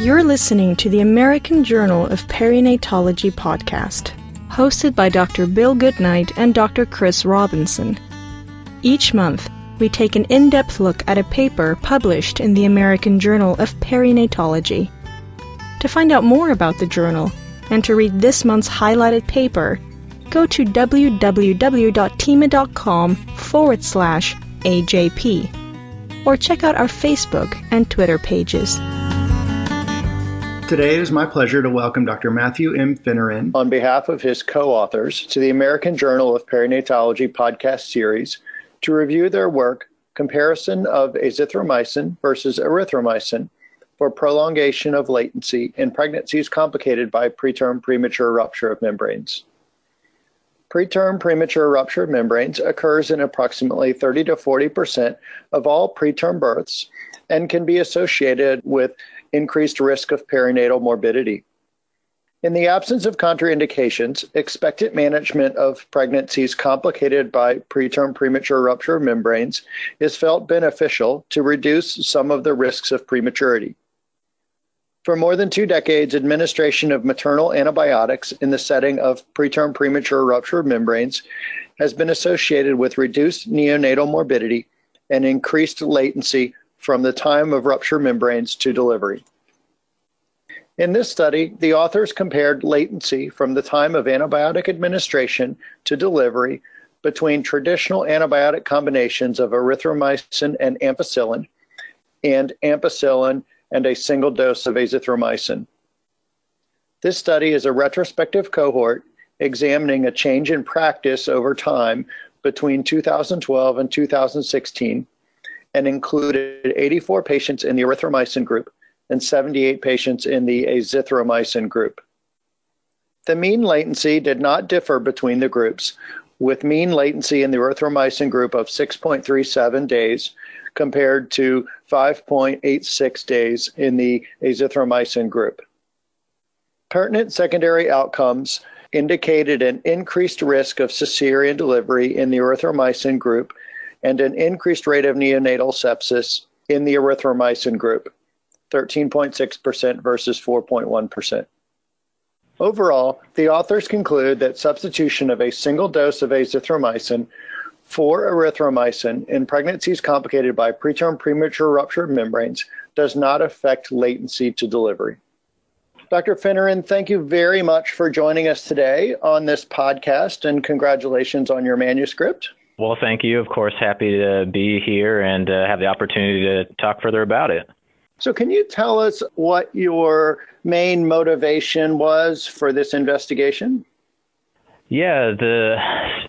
You're listening to the American Journal of Perinatology podcast, hosted by Dr. Bill Goodnight and Dr. Chris Robinson. Each month, we take an in depth look at a paper published in the American Journal of Perinatology. To find out more about the journal and to read this month's highlighted paper, go to www.thieme.com forward slash AJP or check out our Facebook and Twitter pages. Today it is my pleasure to welcome Dr. Matthew M. Finneran on behalf of his co authors to the American Journal of Perinatology podcast series to review their work Comparison of Azithromycin versus Erythromycin for Prolongation of Latency in Pregnancies Complicated by Preterm Premature Rupture of Membranes. Preterm premature rupture of membranes occurs in approximately 30 to 40 percent of all preterm births and can be associated with increased risk of perinatal morbidity. In the absence of contraindications, expectant management of pregnancies complicated by preterm premature rupture of membranes is felt beneficial to reduce some of the risks of prematurity. For more than two decades, administration of maternal antibiotics in the setting of preterm premature rupture of membranes has been associated with reduced neonatal morbidity and increased latency from the time of rupture membranes to delivery. In this study, the authors compared latency from the time of antibiotic administration to delivery between traditional antibiotic combinations of erythromycin and ampicillin and ampicillin and a single dose of azithromycin. This study is a retrospective cohort examining a change in practice over time between 2012 and 2016 and included 84 patients in the erythromycin group and 78 patients in the azithromycin group. The mean latency did not differ between the groups, with mean latency in the erythromycin group of 6.37 days compared to 5.86 days in the azithromycin group. Pertinent secondary outcomes indicated an increased risk of cesarean delivery in the erythromycin group and an increased rate of neonatal sepsis in the erythromycin group, 13.6% versus 4.1%. Overall, the authors conclude that substitution of a single dose of azithromycin for erythromycin in pregnancies complicated by preterm premature rupture of membranes does not affect latency to delivery. Dr. Finneran, thank you very much for joining us today on this podcast and congratulations on your manuscript. Well, thank you. Of course, happy to be here and uh, have the opportunity to talk further about it. So, can you tell us what your main motivation was for this investigation? Yeah, the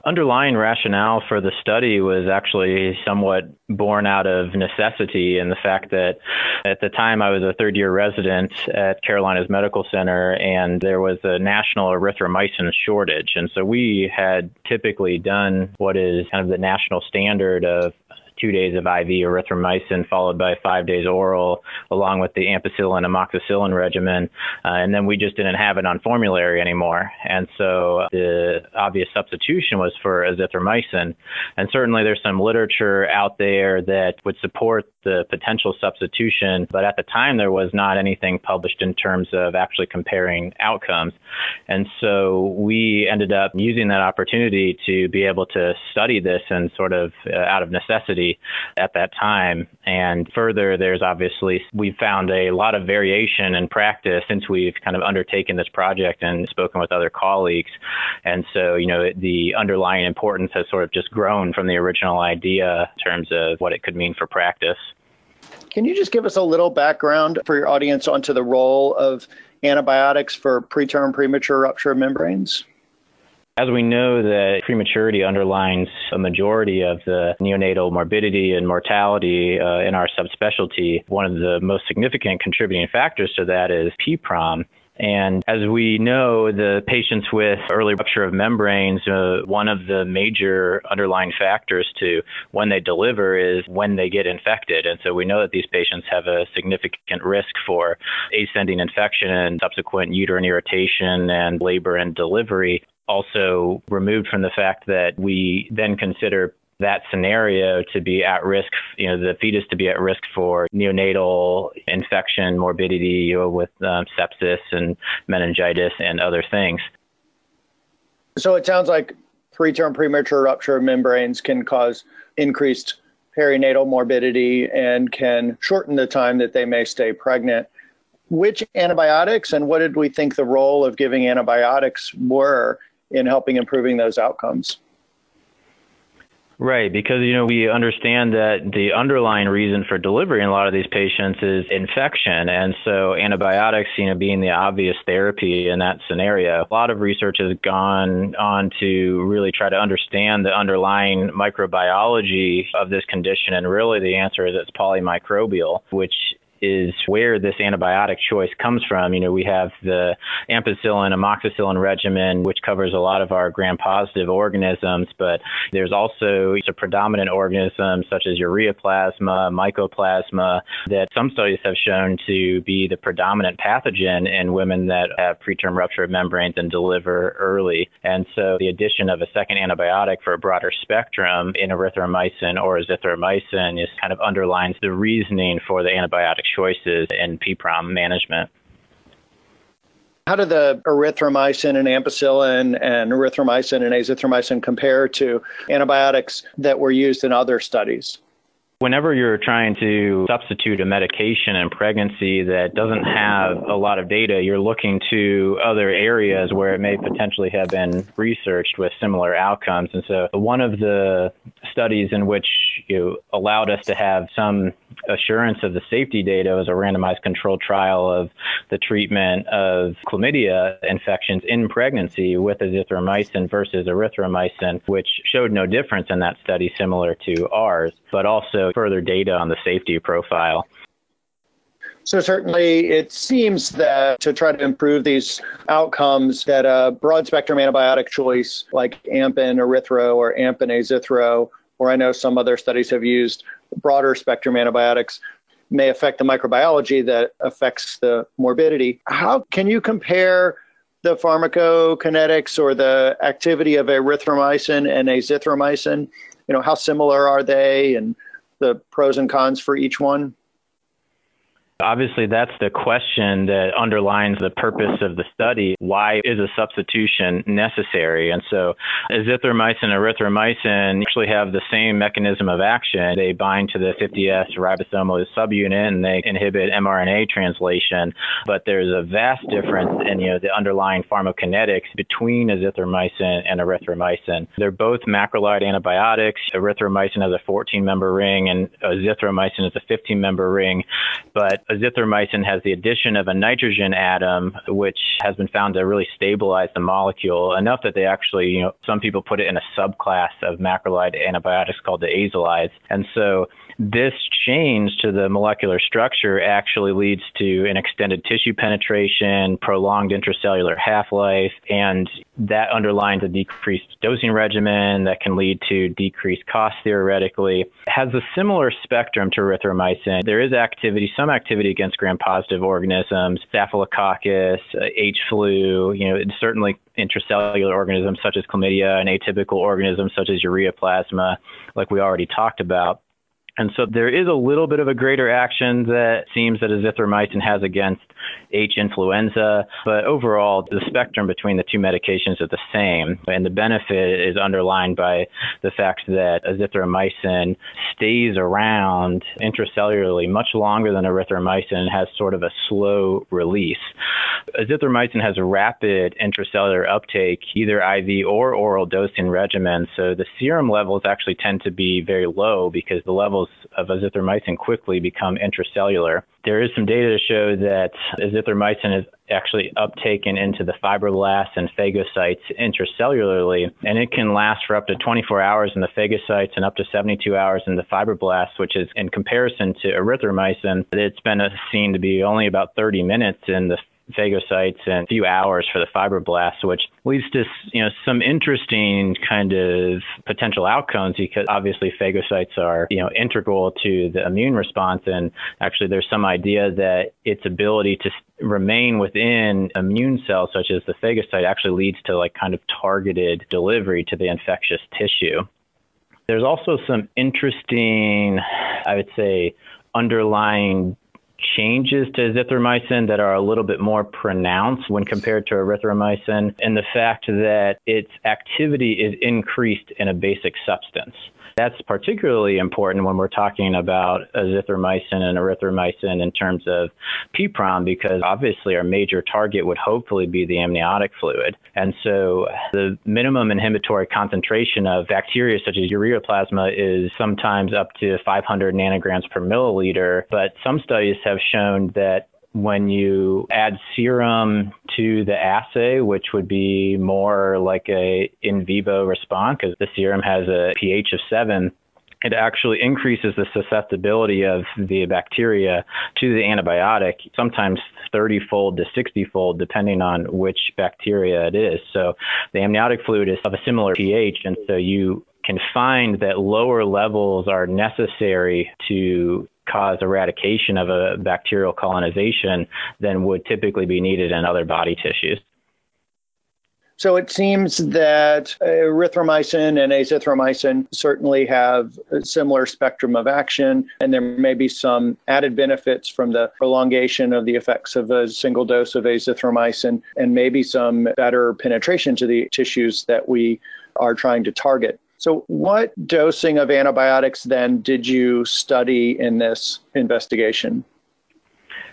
underlying rationale for the study was actually somewhat born out of necessity and the fact that at the time I was a third year resident at Carolinas Medical Center and there was a national erythromycin shortage. And so we had typically done what is kind of the national standard of two days of IV erythromycin followed by five days oral, along with the ampicillin amoxicillin regimen. Uh, and then we just didn't have it on formulary anymore. And so the obvious substitution was for azithromycin. And certainly there's some literature out there that would support the potential substitution, but at the time there was not anything published in terms of actually comparing outcomes. And so we ended up using that opportunity to be able to study this and sort of uh, out of necessity at that time. And further, there's obviously, we've found a lot of variation in practice since we've kind of undertaken this project and spoken with other colleagues. And so, you know, the underlying importance has sort of just grown from the original idea in terms of what it could mean for practice. Can you just give us a little background for your audience onto the role of antibiotics for preterm premature rupture of membranes? As we know that prematurity underlines a majority of the neonatal morbidity and mortality uh, in our subspecialty, one of the most significant contributing factors to that is PPROM. And as we know, the patients with early rupture of membranes, uh, one of the major underlying factors to when they deliver is when they get infected. And so we know that these patients have a significant risk for ascending infection and subsequent uterine irritation and labor and delivery also removed from the fact that we then consider that scenario to be at risk, you know, the fetus to be at risk for neonatal infection, morbidity with um, sepsis and meningitis and other things. So it sounds like preterm premature rupture of membranes can cause increased perinatal morbidity and can shorten the time that they may stay pregnant. Which antibiotics and what did we think the role of giving antibiotics were in helping improving those outcomes? Right, because you know we understand that the underlying reason for delivery in a lot of these patients is infection, and so antibiotics, you know, being the obvious therapy in that scenario. A lot of research has gone on to really try to understand the underlying microbiology of this condition, and really the answer is it's polymicrobial, which is where this antibiotic choice comes from. You know, we have the ampicillin, amoxicillin regimen, which covers a lot of our gram-positive organisms, but there's also a predominant organisms such as ureaplasma, mycoplasma, that some studies have shown to be the predominant pathogen in women that have preterm rupture of membranes and deliver early. And so the addition of a second antibiotic for a broader spectrum in erythromycin or azithromycin is kind of underlines the reasoning for the antibiotic choices in PPROM management. How do the erythromycin and ampicillin and erythromycin and azithromycin compare to antibiotics that were used in other studies? Whenever you're trying to substitute a medication in pregnancy that doesn't have a lot of data, you're looking to other areas where it may potentially have been researched with similar outcomes. And so, one of the studies in which you allowed us to have some assurance of the safety data as a randomized controlled trial of the treatment of chlamydia infections in pregnancy with azithromycin versus erythromycin, which showed no difference in that study, similar to ours, but also further data on the safety profile. So certainly, it seems that to try to improve these outcomes, that a broad spectrum antibiotic choice like Ampin, Erythro, or Ampin Azithro, or I know some other studies have used broader spectrum antibiotics, may affect the microbiology that affects the morbidity. How can you compare the pharmacokinetics or the activity of erythromycin and azithromycin? You know, how similar are they, and the pros and cons for each one? Obviously, that's the question that underlines the purpose of the study. Why is a substitution necessary? And so, azithromycin and erythromycin actually have the same mechanism of action. They bind to the 50S ribosomal subunit and they inhibit mRNA translation. But there's a vast difference in you know the underlying pharmacokinetics between azithromycin and erythromycin. They're both macrolide antibiotics. Erythromycin has a 14-member ring, and azithromycin is a 15-member ring. But azithromycin has the addition of a nitrogen atom, which has been found to really stabilize the molecule enough that they actually, you know, some people put it in a subclass of macrolide antibiotics called the azalides. And so this change to the molecular structure actually leads to an extended tissue penetration, prolonged intracellular half life, and that underlines a decreased dosing regimen that can lead to decreased cost theoretically. It has a similar spectrum to erythromycin. There is activity, some activity against gram-positive organisms, Staphylococcus, uh, H. flu, you know, certainly intracellular organisms such as chlamydia and atypical organisms such as ureaplasma, like we already talked about. And so there is a little bit of a greater action that seems that azithromycin has against H. influenza, but overall, the spectrum between the two medications are the same. And the benefit is underlined by the fact that azithromycin stays around intracellularly much longer than erythromycin and has sort of a slow release. Azithromycin has rapid intracellular uptake, either IV or oral dosing regimen. So the serum levels actually tend to be very low because the levels of azithromycin quickly become intracellular. There is some data to show that azithromycin is actually uptaken into the fibroblasts and phagocytes intracellularly, and it can last for up to 24 hours in the phagocytes and up to 72 hours in the fibroblasts, which is in comparison to erythromycin, it's been seen to be only about 30 minutes in the phagocytes and a few hours for the fibroblasts, which leads to you know some interesting kind of potential outcomes because obviously phagocytes are you know integral to the immune response, and actually there's some idea that its ability to remain within immune cells such as the phagocyte actually leads to like kind of targeted delivery to the infectious tissue. There's also some interesting, I would say, underlying changes to azithromycin that are a little bit more pronounced when compared to erythromycin, and the fact that its activity is increased in a basic substance. That's particularly important when we're talking about azithromycin and erythromycin in terms of PPROM, because obviously our major target would hopefully be the amniotic fluid. And so the minimum inhibitory concentration of bacteria such as ureaplasma is sometimes up to 500 nanograms per milliliter, but some studies have shown that when you add serum to the assay, which would be more like a in vivo response, because the serum has a pH of seven, it actually increases the susceptibility of the bacteria to the antibiotic, sometimes 30 fold to 60 fold, depending on which bacteria it is. So the amniotic fluid is of a similar pH, and so you can find that lower levels are necessary to cause eradication of a bacterial colonization than would typically be needed in other body tissues. So it seems that erythromycin and azithromycin certainly have a similar spectrum of action, and there may be some added benefits from the prolongation of the effects of a single dose of azithromycin, and maybe some better penetration to the tissues that we are trying to target. So, what dosing of antibiotics then did you study in this investigation?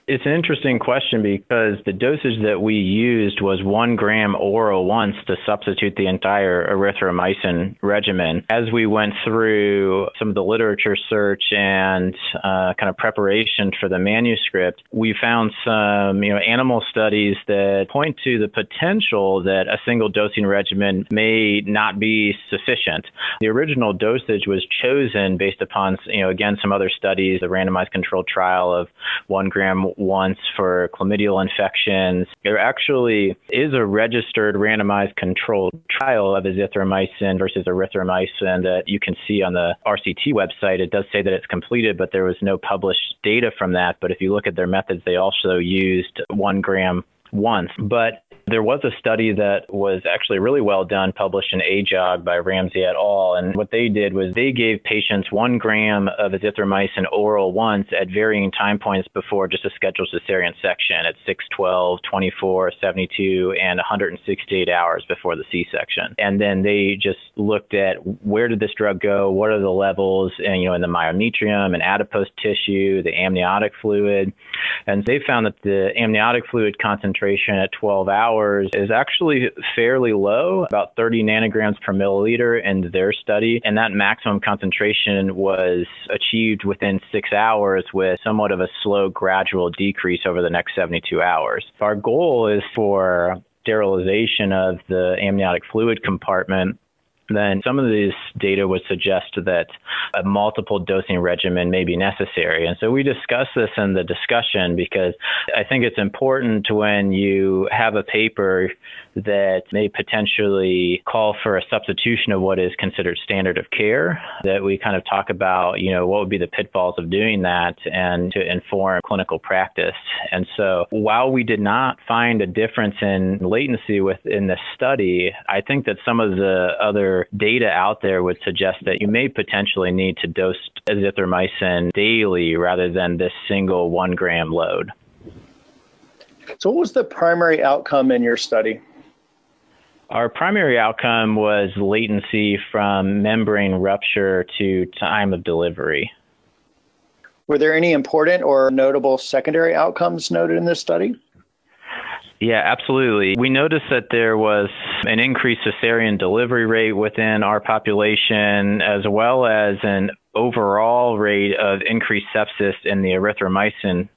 It's an interesting question because the dosage that we used was one gram oral once to substitute the entire erythromycin regimen. As we went through some of the literature search and uh, kind of preparation for the manuscript, we found some you know animal studies that point to the potential that a single dosing regimen may not be sufficient. The original dosage was chosen based upon you know again some other studies, a randomized controlled trial of one gram once for chlamydial infections. There actually is a registered randomized controlled trial of azithromycin versus erythromycin that you can see on the RCT website. It does say that it's completed, but there was no published data from that. But if you look at their methods, they also used one gram once. But there was a study that was actually really well done, published in AJOG by Ramsey et al. And what they did was they gave patients one gram of azithromycin oral once at varying time points before just a scheduled cesarean section at 6, 12, 24, 72, and 168 hours before the C section. And then they just looked at where did this drug go, what are the levels, and you know, in the myometrium and adipose tissue, the amniotic fluid. And they found that the amniotic fluid concentration at 12 hours hours is actually fairly low, about 30 nanograms per milliliter in their study. And that maximum concentration was achieved within six hours with somewhat of a slow, gradual decrease over the next 72 hours. Our goal is for sterilization of the amniotic fluid compartment then some of this data would suggest that a multiple dosing regimen may be necessary. And so we discuss this in the discussion because I think it's important when you have a paper that may potentially call for a substitution of what is considered standard of care, that we kind of talk about, you know, what would be the pitfalls of doing that and to inform clinical practice. And so while we did not find a difference in latency within this study, I think that some of the other data out there would suggest that you may potentially need to dose azithromycin daily rather than this single one gram load. So, what was the primary outcome in your study? Our primary outcome was latency from membrane rupture to time of delivery. Were there any important or notable secondary outcomes noted in this study? Yeah, absolutely. We noticed that there was an increased cesarean delivery rate within our population, as well as an overall rate of increased sepsis in the erythromycin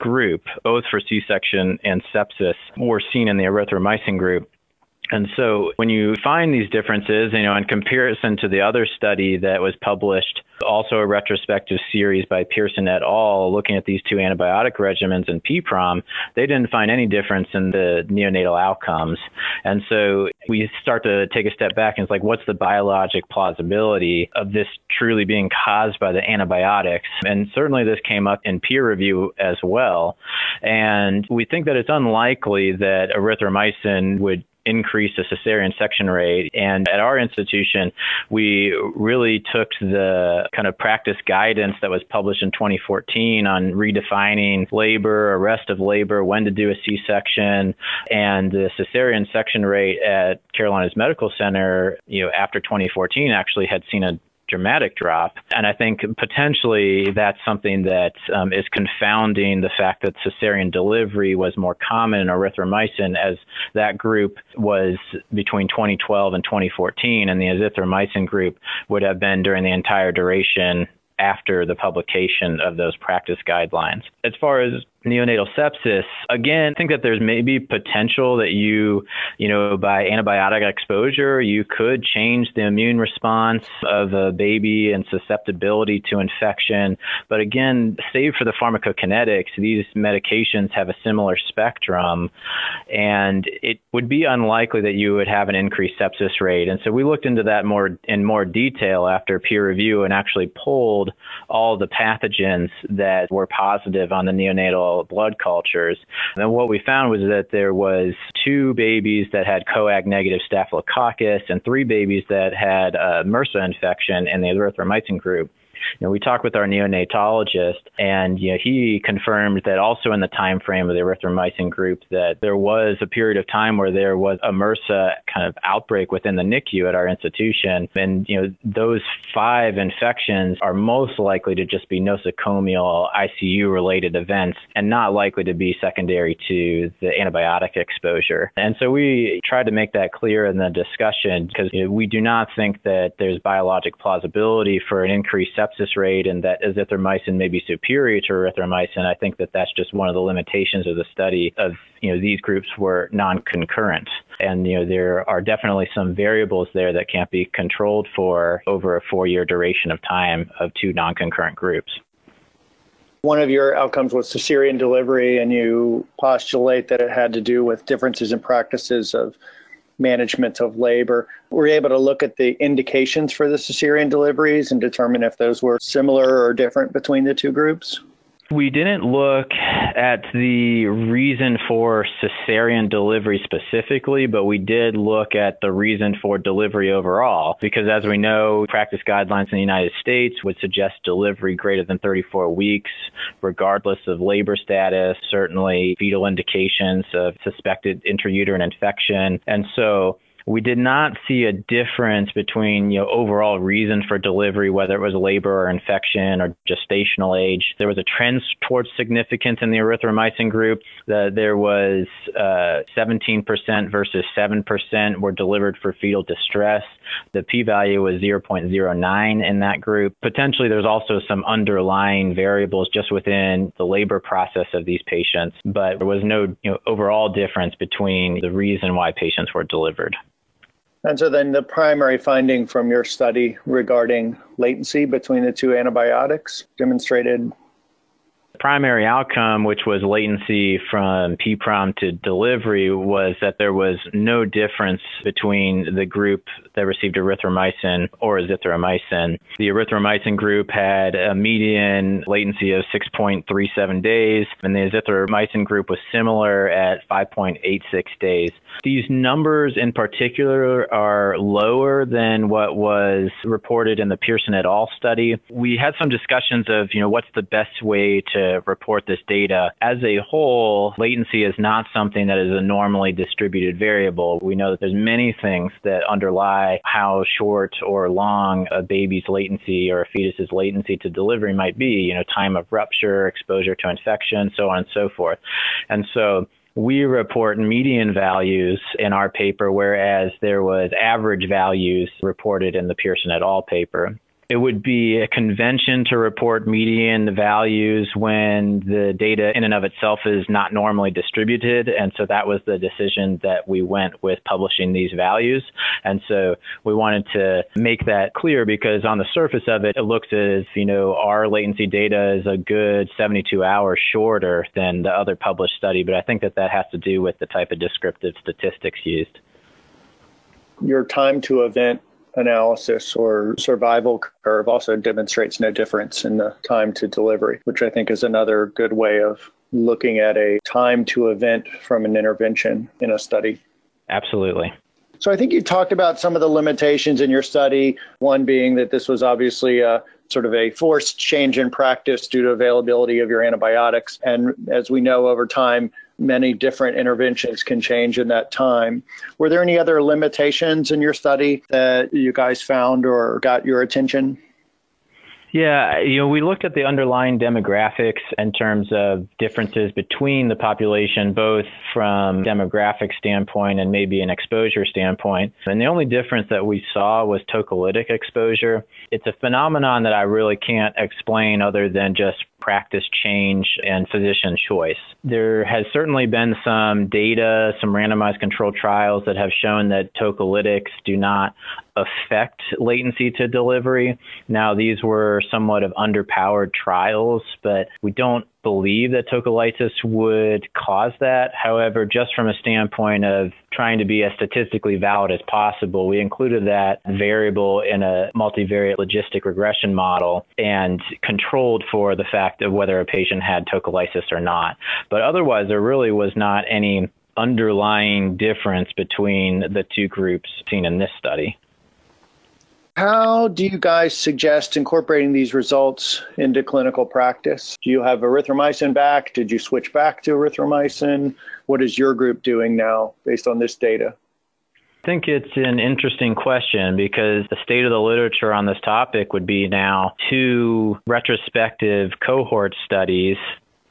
group, both for C section and sepsis, were seen in the erythromycin group. And so when you find these differences, you know, in comparison to the other study that was published, also a retrospective series by Pierson et al., looking at these two antibiotic regimens and PPROM, they didn't find any difference in the neonatal outcomes. And so we start to take a step back and it's like, what's the biologic plausibility of this truly being caused by the antibiotics? And certainly this came up in peer review as well. And we think that it's unlikely that erythromycin would increase the cesarean section rate. And at our institution, we really took the kind of practice guidance that was published in 2014 on redefining labor, arrest of labor, when to do a C section, and the cesarean section rate at Carolinas Medical Center, you know, after 2014 actually had seen a dramatic drop. And I think potentially that's something that um, is confounding the fact that cesarean delivery was more common in erythromycin as that group was between 2012 and 2014, and the azithromycin group would have been during the entire duration after the publication of those practice guidelines. As far as neonatal sepsis, again, I think that there's maybe potential that you, you know, by antibiotic exposure, you could change the immune response of a baby and susceptibility to infection. But again, save for the pharmacokinetics, these medications have a similar spectrum, and it would be unlikely that you would have an increased sepsis rate. And so we looked into that more in more detail after peer review and actually pulled all the pathogens that were positive on the neonatal blood cultures. And what we found was that there was two babies that had coag negative staphylococcus and three babies that had a MRSA infection in the erythromycin group. You know, we talked with our neonatologist, and you know, he confirmed that also in the time frame of the erythromycin group that there was a period of time where there was a MRSA kind of outbreak within the NICU at our institution, and you know, those five infections are most likely to just be nosocomial ICU related events and not likely to be secondary to the antibiotic exposure. And so we tried to make that clear in the discussion because you know, we do not think that there's biologic plausibility for an increased sepsis sepsis rate and that azithromycin may be superior to erythromycin, I think that that's just one of the limitations of the study of, you know, these groups were non-concurrent. And, you know, there are definitely some variables there that can't be controlled for over a four-year duration of time of two non-concurrent groups. One of your outcomes was cesarean delivery, and you postulate that it had to do with differences in practices of management of labor. We're able to look at the indications for the cesarean deliveries and determine if those were similar or different between the two groups. We didn't look at the reason for cesarean delivery specifically, but we did look at the reason for delivery overall. Because as we know, practice guidelines in the United States would suggest delivery greater than 34 weeks, regardless of labor status, certainly fetal indications of suspected intrauterine infection. And so we did not see a difference between you know overall reason for delivery, whether it was labor or infection or gestational age. There was a trend towards significance in the erythromycin group. The, there was uh, 17% versus 7% were delivered for fetal distress. The p-value was 0.09 in that group. Potentially, there's also some underlying variables just within the labor process of these patients, but there was no you know, overall difference between the reason why patients were delivered. And so then the primary finding from your study regarding latency between the two antibiotics demonstrated primary outcome, which was latency from PPROM to delivery, was that there was no difference between the group that received erythromycin or azithromycin. The erythromycin group had a median latency of 6.37 days, and the azithromycin group was similar at 5.86 days. These numbers in particular are lower than what was reported in the Pierson et al. study. We had some discussions of, you know, what's the best way to report this data. As a whole, latency is not something that is a normally distributed variable. We know that there's many things that underlie how short or long a baby's latency or a fetus's latency to delivery might be, you know, time of rupture, exposure to infection, so on and so forth. And so we report median values in our paper, whereas there was average values reported in the Pierson et al. paper. It would be a convention to report median values when the data in and of itself is not normally distributed. And so that was the decision that we went with publishing these values. And so we wanted to make that clear because on the surface of it, it looks as, you know, our latency data is a good 72 hours shorter than the other published study. But I think that that has to do with the type of descriptive statistics used. Your time to event analysis or survival curve also demonstrates no difference in the time to delivery, which I think is another good way of looking at a time to event from an intervention in a study. Absolutely. So I think you talked about some of the limitations in your study, one being that this was obviously a sort of a forced change in practice due to availability of your antibiotics. And as we know over time, many different interventions can change in that time. Were there any other limitations in your study that you guys found or got your attention? Yeah, you know, we looked at the underlying demographics in terms of differences between the population, both from demographic standpoint and maybe an exposure standpoint. And the only difference that we saw was tocolytic exposure. It's a phenomenon that I really can't explain other than just practice change and physician choice. There has certainly been some data, some randomized controlled trials that have shown that tocolytics do not affect latency to delivery. Now, these were somewhat of underpowered trials, but we don't believe that tocolysis would cause that. However, just from a standpoint of trying to be as statistically valid as possible, we included that variable in a multivariate logistic regression model and controlled for the fact of whether a patient had tocolysis or not. But otherwise, there really was not any underlying difference between the two groups seen in this study. How do you guys suggest incorporating these results into clinical practice? Do you have erythromycin back? Did you switch back to erythromycin? What is your group doing now based on this data? I think it's an interesting question because the state of the literature on this topic would be now two retrospective cohort studies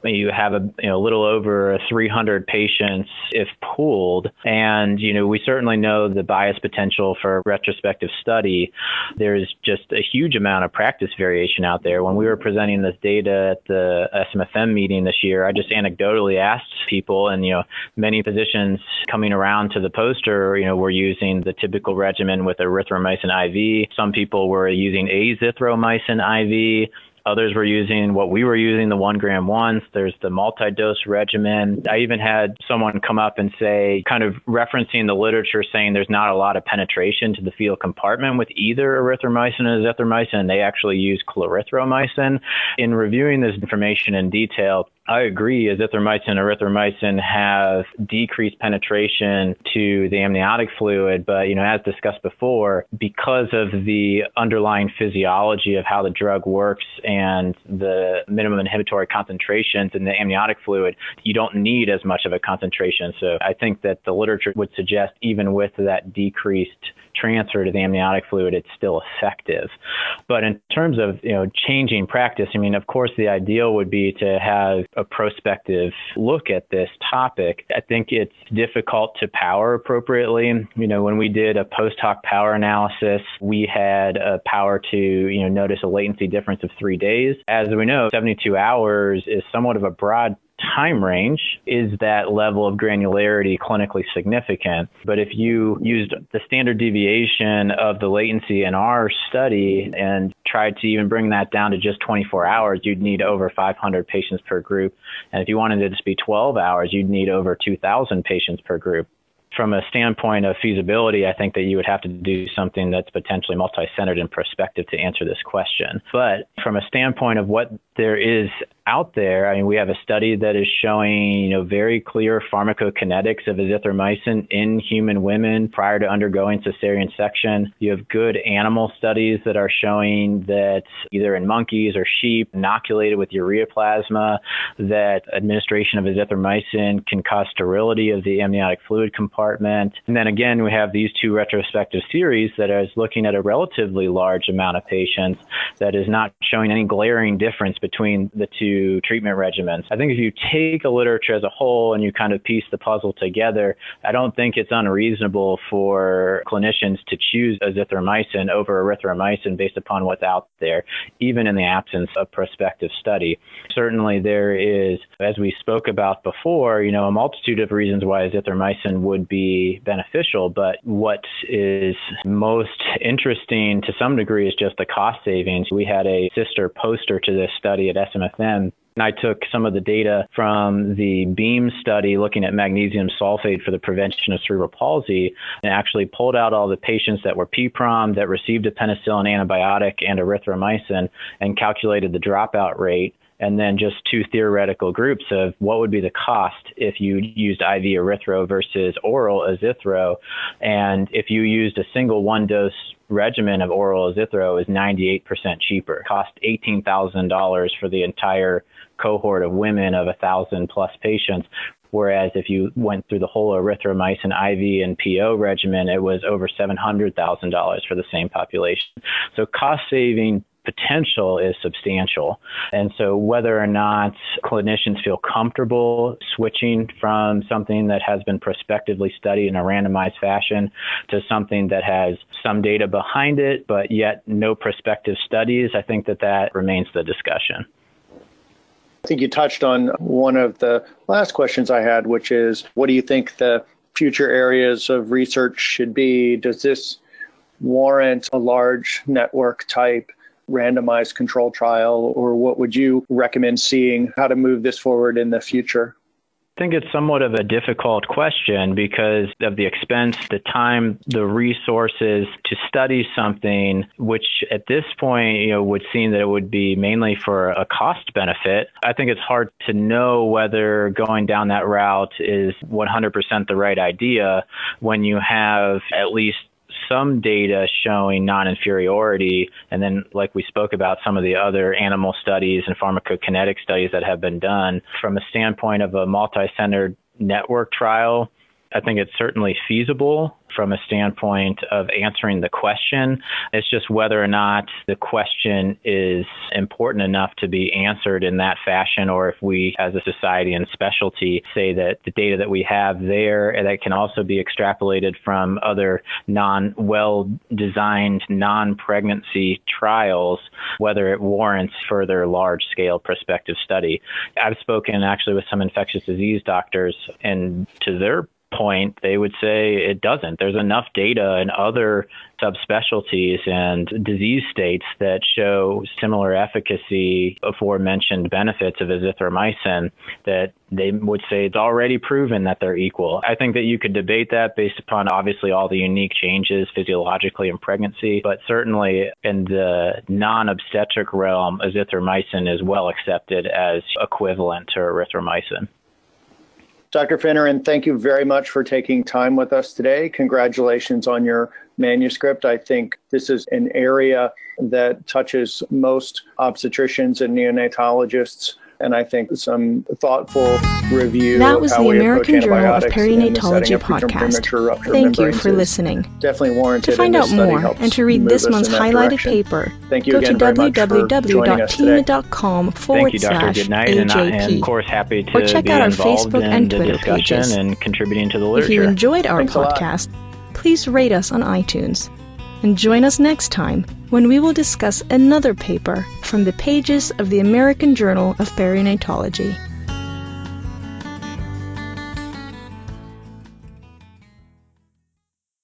you have a you know, little over 300 patients if pooled and you know we certainly know the bias potential for retrospective study. There's just a huge amount of practice variation out there. When we were presenting this data at the SMFM meeting this year I just anecdotally asked people and you know many physicians coming around to the poster you know were using the typical regimen with erythromycin IV some people were using azithromycin IV Others were using what we were using, the one gram ones. There's the multi dose regimen. I even had someone come up and say, kind of referencing the literature, saying there's not a lot of penetration to the fetal compartment with either erythromycin and azithromycin. They actually use clarithromycin. In reviewing this information in detail, I agree. Azithromycin erythromycin have decreased penetration to the amniotic fluid, but you know, as discussed before, because of the underlying physiology of how the drug works and the minimum inhibitory concentrations in the amniotic fluid, you don't need as much of a concentration. So I think that the literature would suggest even with that decreased transfer to the amniotic fluid, it's still effective. But in terms of you know changing practice, I mean, of course, the ideal would be to have a prospective look at this topic. I think it's difficult to power appropriately. You know, when we did a post hoc power analysis, we had a power to you know notice a latency difference of three days. As we know, 72 hours is somewhat of a broad time range, is that level of granularity clinically significant? But if you used the standard deviation of the latency in our study and tried to even bring that down to just 24 hours, you'd need over 500 patients per group. And if you wanted it to be 12 hours, you'd need over 2,000 patients per group from a standpoint of feasibility, I think that you would have to do something that's potentially multi centered and prospective to answer this question. But from a standpoint of what there is out there. I mean, we have a study that is showing, you know, very clear pharmacokinetics of azithromycin in human women prior to undergoing cesarean section. You have good animal studies that are showing that either in monkeys or sheep inoculated with ureaplasma, that administration of azithromycin can cause sterility of the amniotic fluid compartment. And then again, we have these two retrospective series that is looking at a relatively large amount of patients that is not showing any glaring difference between the two treatment regimens. I think if you take a literature as a whole and you kind of piece the puzzle together, I don't think it's unreasonable for clinicians to choose azithromycin over erythromycin based upon what's out there, even in the absence of prospective study. Certainly, there is, as we spoke about before, you know, a multitude of reasons why azithromycin would be beneficial, but what is most interesting to some degree is just the cost savings. We had a sister poster to this study at SMFM and I took some of the data from the BEAM study looking at magnesium sulfate for the prevention of cerebral palsy and actually pulled out all the patients that were PPROM that received a penicillin antibiotic and erythromycin and calculated the dropout rate and then just two theoretical groups of what would be the cost if you used IV erythro versus oral azithro. And if you used a single one dose regimen of oral azithro is 98% cheaper. Cost $18,000 for the entire cohort of women of 1,000 plus patients. Whereas if you went through the whole erythromycin IV and PO regimen, it was over $700,000 for the same population. So cost saving potential is substantial. And so, whether or not clinicians feel comfortable switching from something that has been prospectively studied in a randomized fashion to something that has some data behind it, but yet no prospective studies, I think that that remains the discussion. I think you touched on one of the last questions I had, which is what do you think the future areas of research should be? Does this warrant a large network type randomized control trial, or what would you recommend seeing how to move this forward in the future? I think it's somewhat of a difficult question because of the expense, the time, the resources to study something, which at this point, you know, would seem that it would be mainly for a cost benefit. I think it's hard to know whether going down that route is 100% the right idea when you have at least some data showing non-inferiority, and then, like we spoke about, some of the other animal studies and pharmacokinetic studies that have been done. From a standpoint of a multi-centered network trial I think it's certainly feasible from a standpoint of answering the question. It's just whether or not the question is important enough to be answered in that fashion, or if we, as a society and specialty, say that the data that we have there that can also be extrapolated from other non well designed non pregnancy trials, whether it warrants further large scale prospective study. I've spoken actually with some infectious disease doctors, and to their point, they would say it doesn't. There's enough data in other subspecialties and disease states that show similar efficacy, aforementioned benefits of azithromycin, that they would say it's already proven that they're equal. I think that you could debate that based upon obviously all the unique changes physiologically in pregnancy, but certainly in the non obstetric realm, azithromycin is well accepted as equivalent to erythromycin. Dr. Finneran, thank you very much for taking time with us today. Congratulations on your manuscript. I think this is an area that touches most obstetricians and neonatologists and I think some thoughtful review. That was the American Journal of Perinatology podcast. Thank you for listening. Definitely warranted. To find out more and to read this month's highlighted direction. paper, Thank you go again to very much for joining us today. www.thieme.com forward Thank you, Dr. slash Goodnight, and, I, and of course happy to Or check be out our involved Facebook in and the Twitter discussion pages. and contributing to the literature. If you enjoyed our Thanks podcast, please rate us on iTunes. And join us next time when we will discuss another paper from the pages of the American Journal of Perinatology.